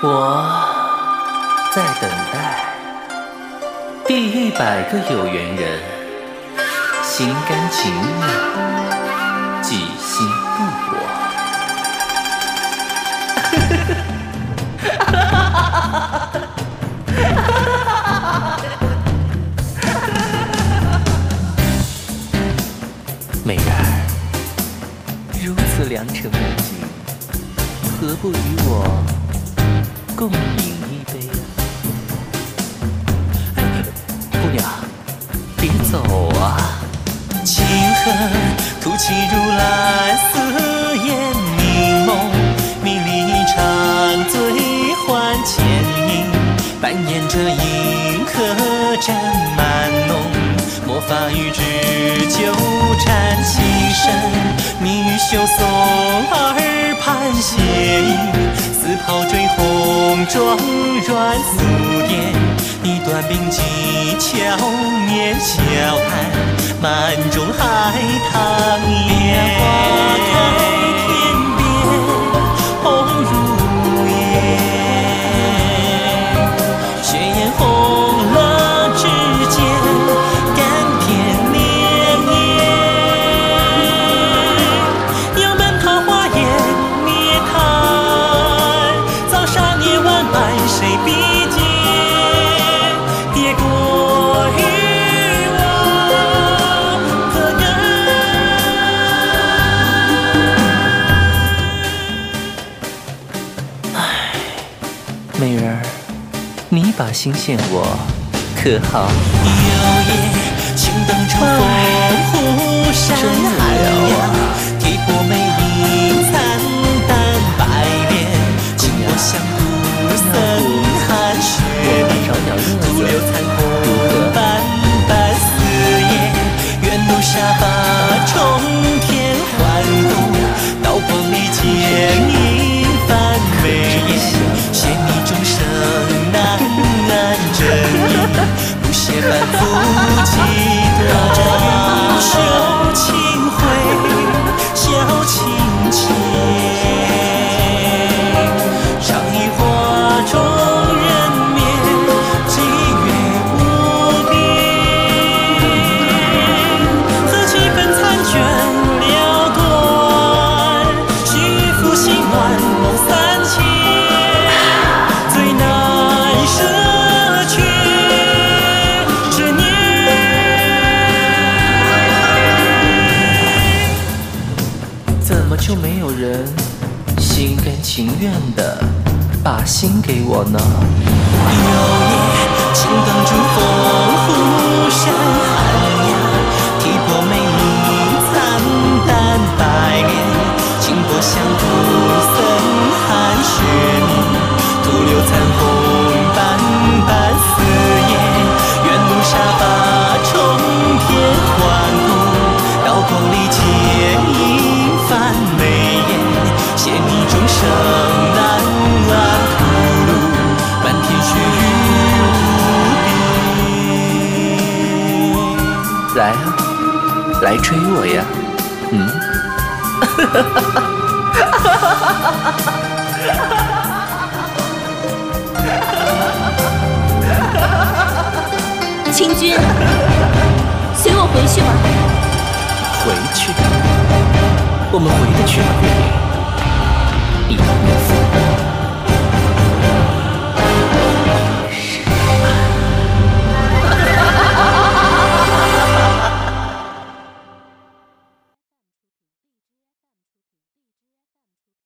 我在等待第一百个有缘人，心甘情愿，记心不我。美人儿，如此良辰美景，何不与我共饮一杯？姑娘，别走啊！情恨吐气如蓝似魔法玉指纠缠心神，蜜语羞送耳畔斜影，似泡坠红妆软素颜，你短鬓几巧面笑谈，满中海棠美人儿，你把心献我，可好？有夜青灯照烽湖山寒凉，提破美丽惨淡白莲，轻波相顾森寒雪明，徒留残红斑斑四野，愿怒杀心甘情愿的把心给我呢？有你，情灯烛风拂山来追我呀！嗯，清君，随我回去吧。回去，我们回得去吗？月影，一